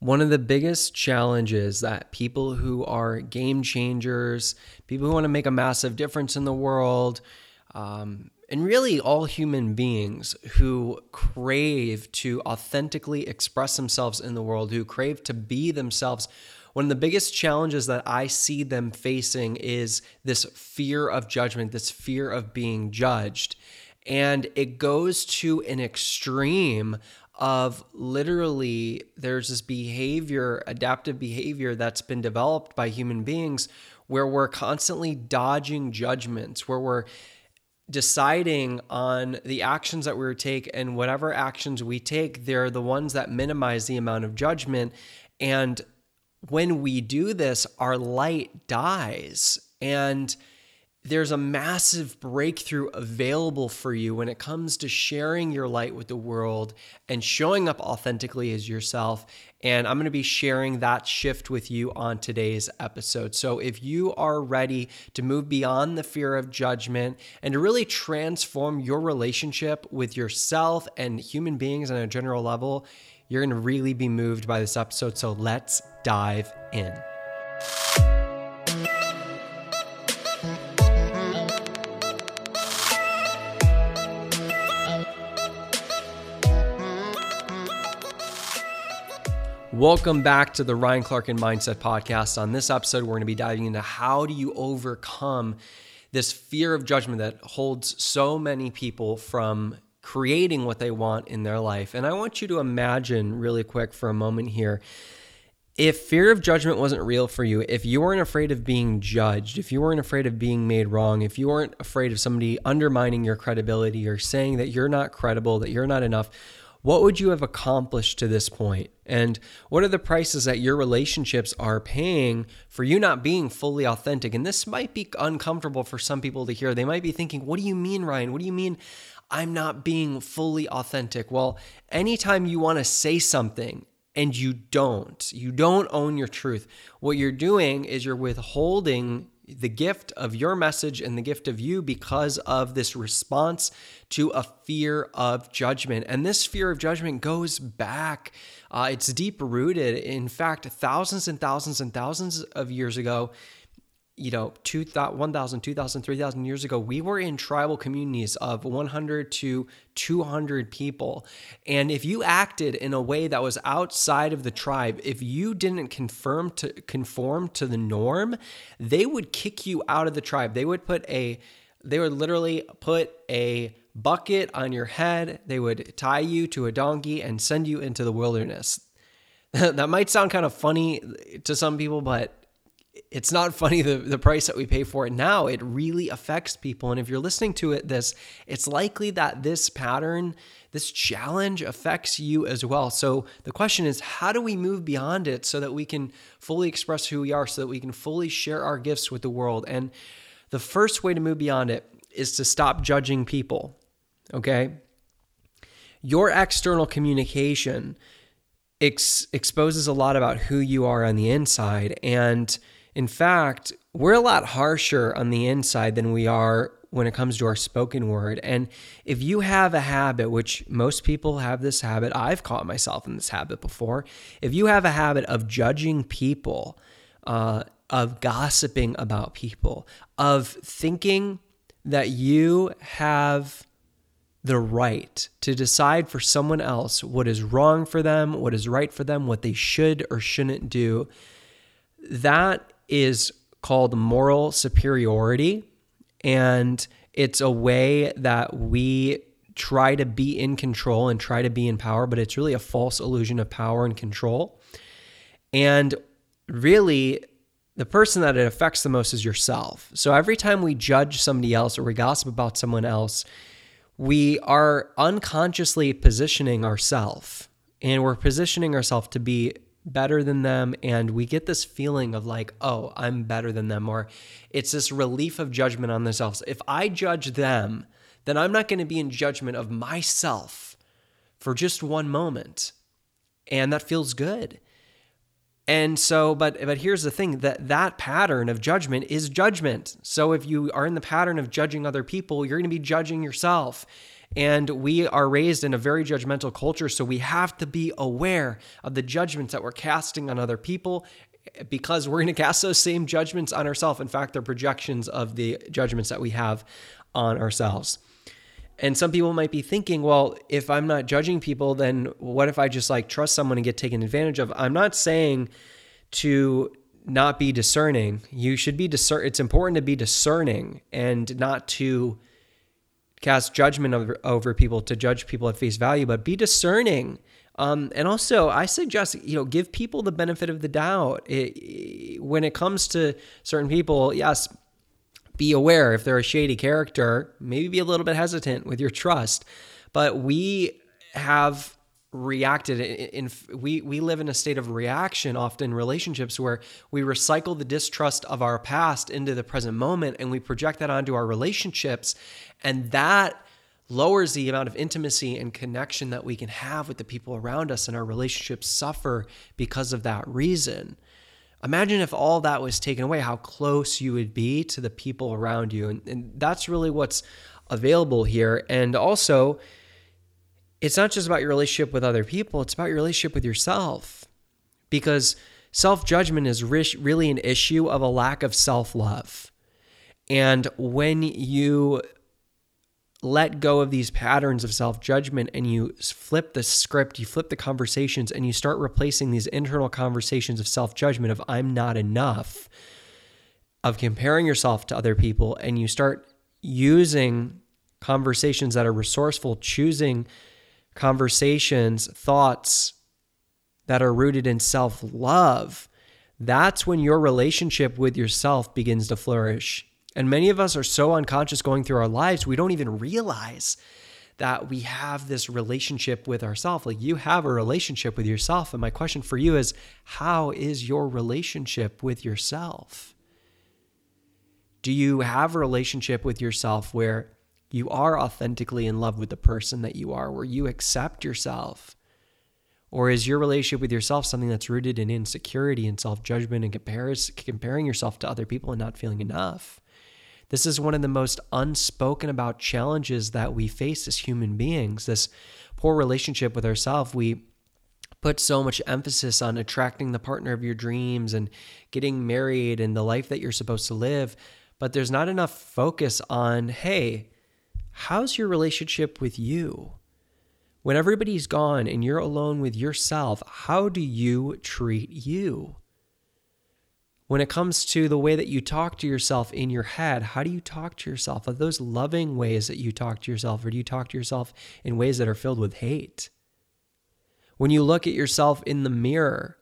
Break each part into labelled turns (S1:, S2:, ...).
S1: One of the biggest challenges that people who are game changers, people who want to make a massive difference in the world, um, and really all human beings who crave to authentically express themselves in the world, who crave to be themselves, one of the biggest challenges that I see them facing is this fear of judgment, this fear of being judged. And it goes to an extreme of literally there's this behavior, adaptive behavior that's been developed by human beings where we're constantly dodging judgments, where we're deciding on the actions that we take and whatever actions we take, they're the ones that minimize the amount of judgment. And when we do this, our light dies. And there's a massive breakthrough available for you when it comes to sharing your light with the world and showing up authentically as yourself. And I'm going to be sharing that shift with you on today's episode. So, if you are ready to move beyond the fear of judgment and to really transform your relationship with yourself and human beings on a general level, you're going to really be moved by this episode. So, let's dive in. Welcome back to the Ryan Clarkin Mindset podcast. On this episode, we're going to be diving into how do you overcome this fear of judgment that holds so many people from creating what they want in their life. And I want you to imagine really quick for a moment here if fear of judgment wasn't real for you, if you weren't afraid of being judged, if you weren't afraid of being made wrong, if you weren't afraid of somebody undermining your credibility or saying that you're not credible, that you're not enough, what would you have accomplished to this point? And what are the prices that your relationships are paying for you not being fully authentic? And this might be uncomfortable for some people to hear. They might be thinking, What do you mean, Ryan? What do you mean I'm not being fully authentic? Well, anytime you want to say something and you don't, you don't own your truth, what you're doing is you're withholding the gift of your message and the gift of you because of this response to a fear of judgment. And this fear of judgment goes back, uh, it's deep rooted. In fact, thousands and thousands and thousands of years ago, you know, 1,000, 2,000, 3,000 years ago, we were in tribal communities of 100 to 200 people. And if you acted in a way that was outside of the tribe, if you didn't confirm to conform to the norm, they would kick you out of the tribe. They would put a they would literally put a bucket on your head. They would tie you to a donkey and send you into the wilderness. that might sound kind of funny to some people, but it's not funny the, the price that we pay for it now. It really affects people. And if you're listening to it, this, it's likely that this pattern, this challenge affects you as well. So the question is, how do we move beyond it so that we can fully express who we are, so that we can fully share our gifts with the world? And the first way to move beyond it is to stop judging people. Okay. Your external communication ex- exposes a lot about who you are on the inside. And in fact, we're a lot harsher on the inside than we are when it comes to our spoken word. And if you have a habit, which most people have this habit, I've caught myself in this habit before. If you have a habit of judging people, uh, of gossiping about people, of thinking that you have the right to decide for someone else what is wrong for them, what is right for them, what they should or shouldn't do, that is called moral superiority. And it's a way that we try to be in control and try to be in power, but it's really a false illusion of power and control. And really, the person that it affects the most is yourself. So every time we judge somebody else or we gossip about someone else, we are unconsciously positioning ourselves and we're positioning ourselves to be better than them and we get this feeling of like oh i'm better than them or it's this relief of judgment on themselves. If i judge them then i'm not going to be in judgment of myself for just one moment and that feels good. And so but but here's the thing that that pattern of judgment is judgment. So if you are in the pattern of judging other people you're going to be judging yourself And we are raised in a very judgmental culture. So we have to be aware of the judgments that we're casting on other people because we're going to cast those same judgments on ourselves. In fact, they're projections of the judgments that we have on ourselves. And some people might be thinking, well, if I'm not judging people, then what if I just like trust someone and get taken advantage of? I'm not saying to not be discerning. You should be discern. It's important to be discerning and not to cast judgment over, over people, to judge people at face value, but be discerning. Um, and also, I suggest you know give people the benefit of the doubt. It, when it comes to certain people, yes, be aware if they're a shady character. Maybe be a little bit hesitant with your trust. But we have reacted in, in, we we live in a state of reaction often relationships where we recycle the distrust of our past into the present moment and we project that onto our relationships. And that lowers the amount of intimacy and connection that we can have with the people around us and our relationships suffer because of that reason. Imagine if all that was taken away how close you would be to the people around you. And, and that's really what's available here. And also it's not just about your relationship with other people, it's about your relationship with yourself. Because self judgment is really an issue of a lack of self love. And when you let go of these patterns of self judgment and you flip the script, you flip the conversations, and you start replacing these internal conversations of self judgment of I'm not enough, of comparing yourself to other people, and you start using conversations that are resourceful, choosing conversations, thoughts that are rooted in self love, that's when your relationship with yourself begins to flourish. And many of us are so unconscious going through our lives, we don't even realize that we have this relationship with ourselves. Like you have a relationship with yourself. And my question for you is how is your relationship with yourself? Do you have a relationship with yourself where you are authentically in love with the person that you are, where you accept yourself? Or is your relationship with yourself something that's rooted in insecurity and self judgment and compares, comparing yourself to other people and not feeling enough? This is one of the most unspoken about challenges that we face as human beings. This poor relationship with ourselves. We put so much emphasis on attracting the partner of your dreams and getting married and the life that you're supposed to live, but there's not enough focus on, hey, how's your relationship with you? When everybody's gone and you're alone with yourself, how do you treat you? When it comes to the way that you talk to yourself in your head, how do you talk to yourself? Are those loving ways that you talk to yourself, or do you talk to yourself in ways that are filled with hate? When you look at yourself in the mirror,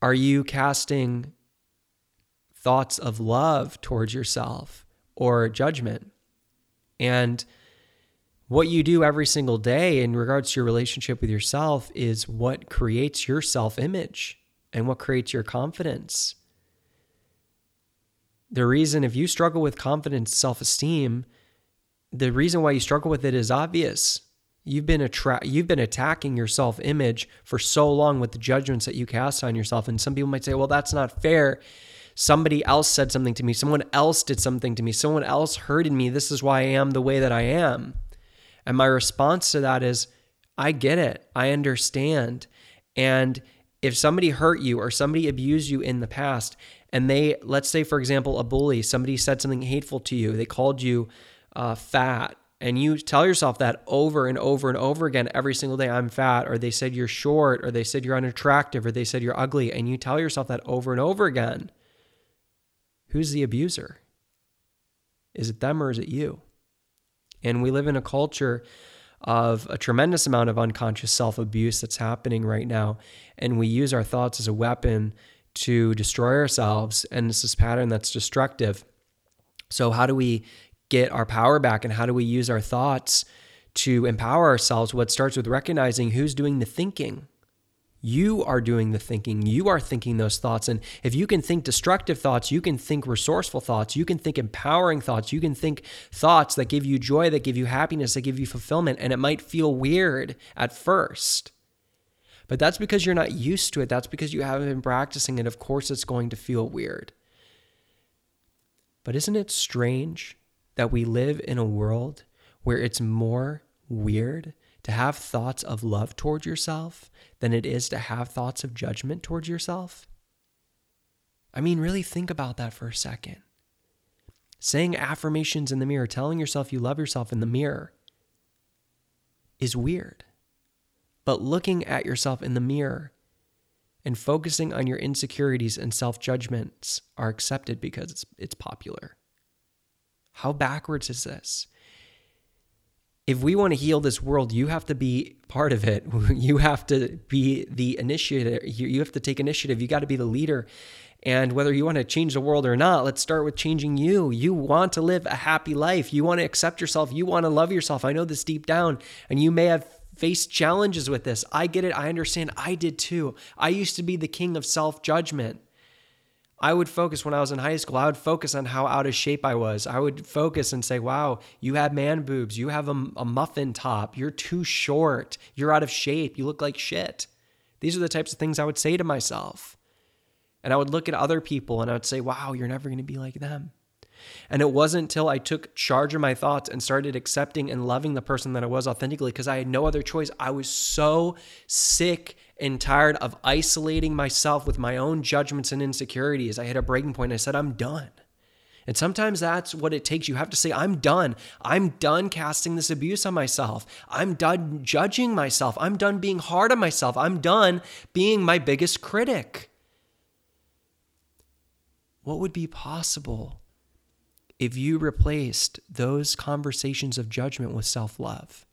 S1: are you casting thoughts of love towards yourself or judgment? And what you do every single day in regards to your relationship with yourself is what creates your self image and what creates your confidence. The reason, if you struggle with confidence, self esteem, the reason why you struggle with it is obvious. You've been attra- you've been attacking your self image for so long with the judgments that you cast on yourself. And some people might say, well, that's not fair somebody else said something to me, someone else did something to me, someone else hurted me. This is why I am the way that I am. And my response to that is, I get it. I understand. And if somebody hurt you or somebody abused you in the past, and they, let's say, for example, a bully, somebody said something hateful to you, they called you uh, fat, and you tell yourself that over and over and over again every single day I'm fat, or they said you're short, or they said you're unattractive, or they said you're ugly, and you tell yourself that over and over again. Who's the abuser? Is it them or is it you? And we live in a culture of a tremendous amount of unconscious self abuse that's happening right now. And we use our thoughts as a weapon to destroy ourselves. And it's this pattern that's destructive. So, how do we get our power back and how do we use our thoughts to empower ourselves? What starts with recognizing who's doing the thinking. You are doing the thinking. You are thinking those thoughts. And if you can think destructive thoughts, you can think resourceful thoughts. You can think empowering thoughts. You can think thoughts that give you joy, that give you happiness, that give you fulfillment. And it might feel weird at first. But that's because you're not used to it. That's because you haven't been practicing it. Of course, it's going to feel weird. But isn't it strange that we live in a world where it's more weird to have thoughts of love towards yourself than it is to have thoughts of judgment towards yourself? I mean, really think about that for a second. Saying affirmations in the mirror, telling yourself you love yourself in the mirror is weird. But looking at yourself in the mirror and focusing on your insecurities and self judgments are accepted because it's, it's popular. How backwards is this? If we want to heal this world, you have to be part of it. You have to be the initiator. You have to take initiative. You got to be the leader. And whether you want to change the world or not, let's start with changing you. You want to live a happy life. You want to accept yourself. You want to love yourself. I know this deep down. And you may have faced challenges with this. I get it. I understand. I did too. I used to be the king of self judgment. I would focus when I was in high school, I would focus on how out of shape I was. I would focus and say, wow, you have man boobs. You have a, a muffin top. You're too short. You're out of shape. You look like shit. These are the types of things I would say to myself. And I would look at other people and I would say, wow, you're never going to be like them. And it wasn't until I took charge of my thoughts and started accepting and loving the person that I was authentically because I had no other choice. I was so sick and tired of isolating myself with my own judgments and insecurities. I hit a breaking point. I said, I'm done. And sometimes that's what it takes. You have to say, I'm done. I'm done casting this abuse on myself. I'm done judging myself. I'm done being hard on myself. I'm done being my biggest critic. What would be possible if you replaced those conversations of judgment with self love?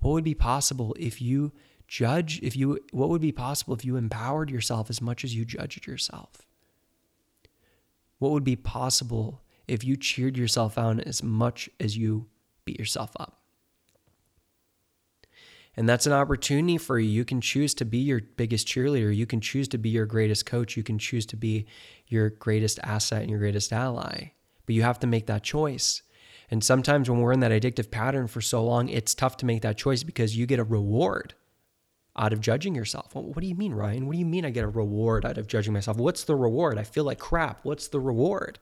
S1: What would be possible if you judge, if you, what would be possible if you empowered yourself as much as you judged yourself? What would be possible if you cheered yourself on as much as you beat yourself up? And that's an opportunity for you. You can choose to be your biggest cheerleader. You can choose to be your greatest coach. You can choose to be your greatest asset and your greatest ally. But you have to make that choice. And sometimes when we're in that addictive pattern for so long, it's tough to make that choice because you get a reward out of judging yourself. Well, what do you mean, Ryan? What do you mean I get a reward out of judging myself? What's the reward? I feel like crap. What's the reward?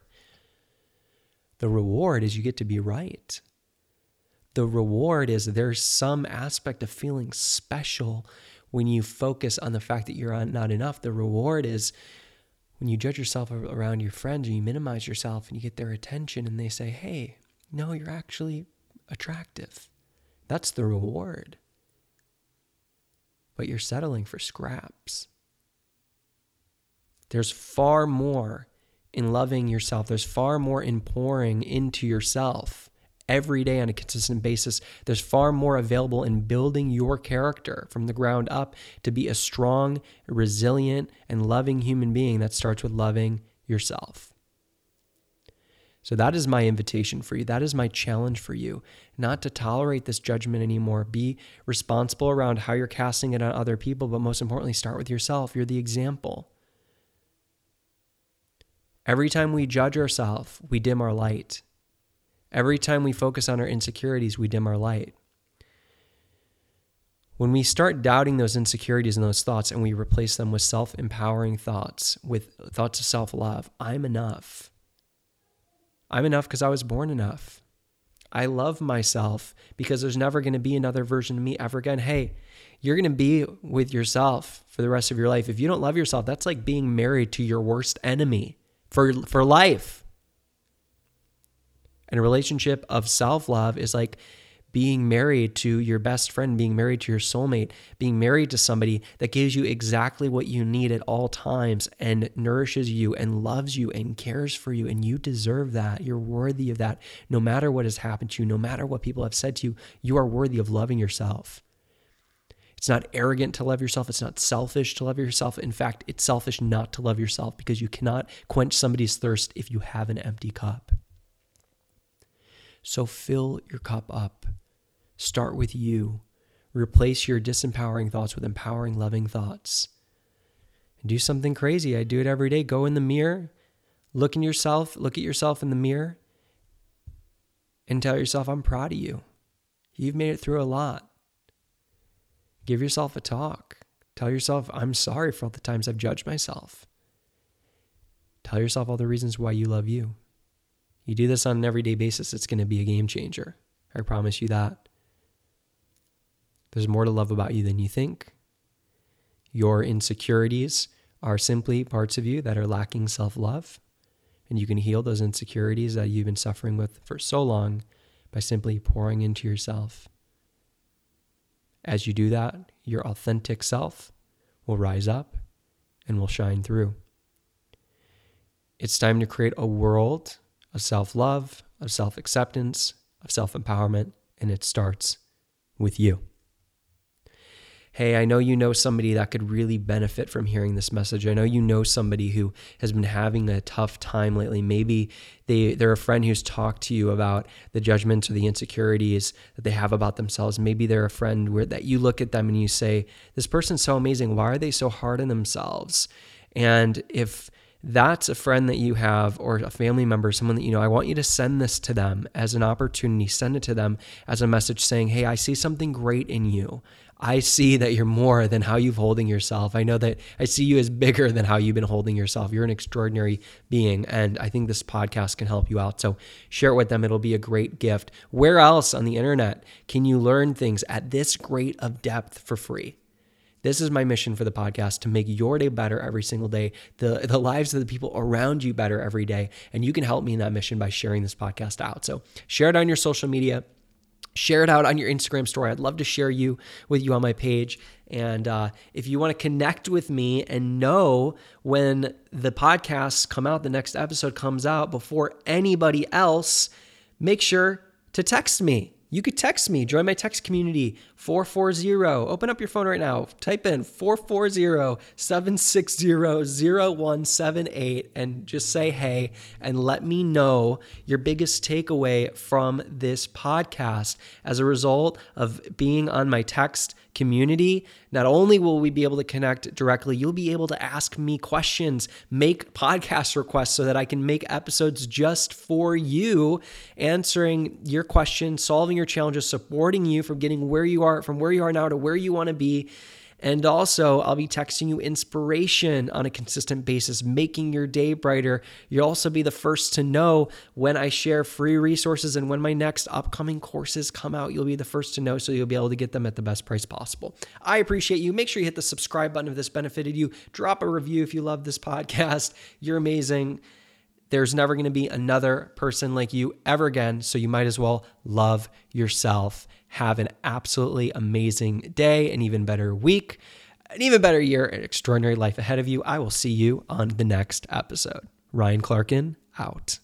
S1: The reward is you get to be right the reward is there's some aspect of feeling special when you focus on the fact that you're not enough. The reward is when you judge yourself around your friends and you minimize yourself and you get their attention and they say, hey, no, you're actually attractive. That's the reward. But you're settling for scraps. There's far more in loving yourself, there's far more in pouring into yourself every day on a consistent basis, there's far more available in building your character from the ground up to be a strong, resilient, and loving human being that starts with loving yourself. So, that is my invitation for you. That is my challenge for you. Not to tolerate this judgment anymore. Be responsible around how you're casting it on other people, but most importantly, start with yourself. You're the example. Every time we judge ourselves, we dim our light. Every time we focus on our insecurities, we dim our light. When we start doubting those insecurities and those thoughts and we replace them with self empowering thoughts, with thoughts of self love, I'm enough. I'm enough because I was born enough. I love myself because there's never going to be another version of me ever again. Hey, you're going to be with yourself for the rest of your life. If you don't love yourself, that's like being married to your worst enemy for, for life. And a relationship of self love is like being married to your best friend, being married to your soulmate, being married to somebody that gives you exactly what you need at all times and nourishes you and loves you and cares for you. And you deserve that. You're worthy of that. No matter what has happened to you, no matter what people have said to you, you are worthy of loving yourself. It's not arrogant to love yourself. It's not selfish to love yourself. In fact, it's selfish not to love yourself because you cannot quench somebody's thirst if you have an empty cup. So fill your cup up. Start with you. Replace your disempowering thoughts with empowering, loving thoughts. Do something crazy. I do it every day. Go in the mirror, look in yourself, look at yourself in the mirror, and tell yourself, I'm proud of you. You've made it through a lot. Give yourself a talk. Tell yourself, I'm sorry for all the times I've judged myself. Tell yourself all the reasons why you love you. You do this on an everyday basis, it's going to be a game changer. I promise you that. There's more to love about you than you think. Your insecurities are simply parts of you that are lacking self love. And you can heal those insecurities that you've been suffering with for so long by simply pouring into yourself. As you do that, your authentic self will rise up and will shine through. It's time to create a world of self love, of self acceptance, of self empowerment, and it starts with you hey, I know you know somebody that could really benefit from hearing this message. I know you know somebody who has been having a tough time lately. Maybe they, they're a friend who's talked to you about the judgments or the insecurities that they have about themselves. Maybe they're a friend where that you look at them and you say, this person's so amazing. Why are they so hard on themselves? And if that's a friend that you have or a family member, someone that you know, I want you to send this to them as an opportunity. Send it to them as a message saying, Hey, I see something great in you. I see that you're more than how you've holding yourself. I know that I see you as bigger than how you've been holding yourself. You're an extraordinary being. And I think this podcast can help you out. So share it with them. It'll be a great gift. Where else on the internet can you learn things at this great of depth for free? This is my mission for the podcast to make your day better every single day, the, the lives of the people around you better every day. And you can help me in that mission by sharing this podcast out. So share it on your social media share it out on your Instagram story. I'd love to share you with you on my page. And uh, if you want to connect with me and know when the podcasts come out, the next episode comes out before anybody else, make sure to text me you could text me, join my text community 440. Open up your phone right now, type in 440 760 0178 and just say hey and let me know your biggest takeaway from this podcast as a result of being on my text community, not only will we be able to connect directly, you'll be able to ask me questions, make podcast requests so that I can make episodes just for you, answering your questions, solving your challenges, supporting you from getting where you are, from where you are now to where you want to be and also, I'll be texting you inspiration on a consistent basis, making your day brighter. You'll also be the first to know when I share free resources and when my next upcoming courses come out. You'll be the first to know, so you'll be able to get them at the best price possible. I appreciate you. Make sure you hit the subscribe button if this benefited you. Drop a review if you love this podcast. You're amazing. There's never going to be another person like you ever again. So you might as well love yourself. Have an absolutely amazing day, an even better week, an even better year, an extraordinary life ahead of you. I will see you on the next episode. Ryan Clarkin out.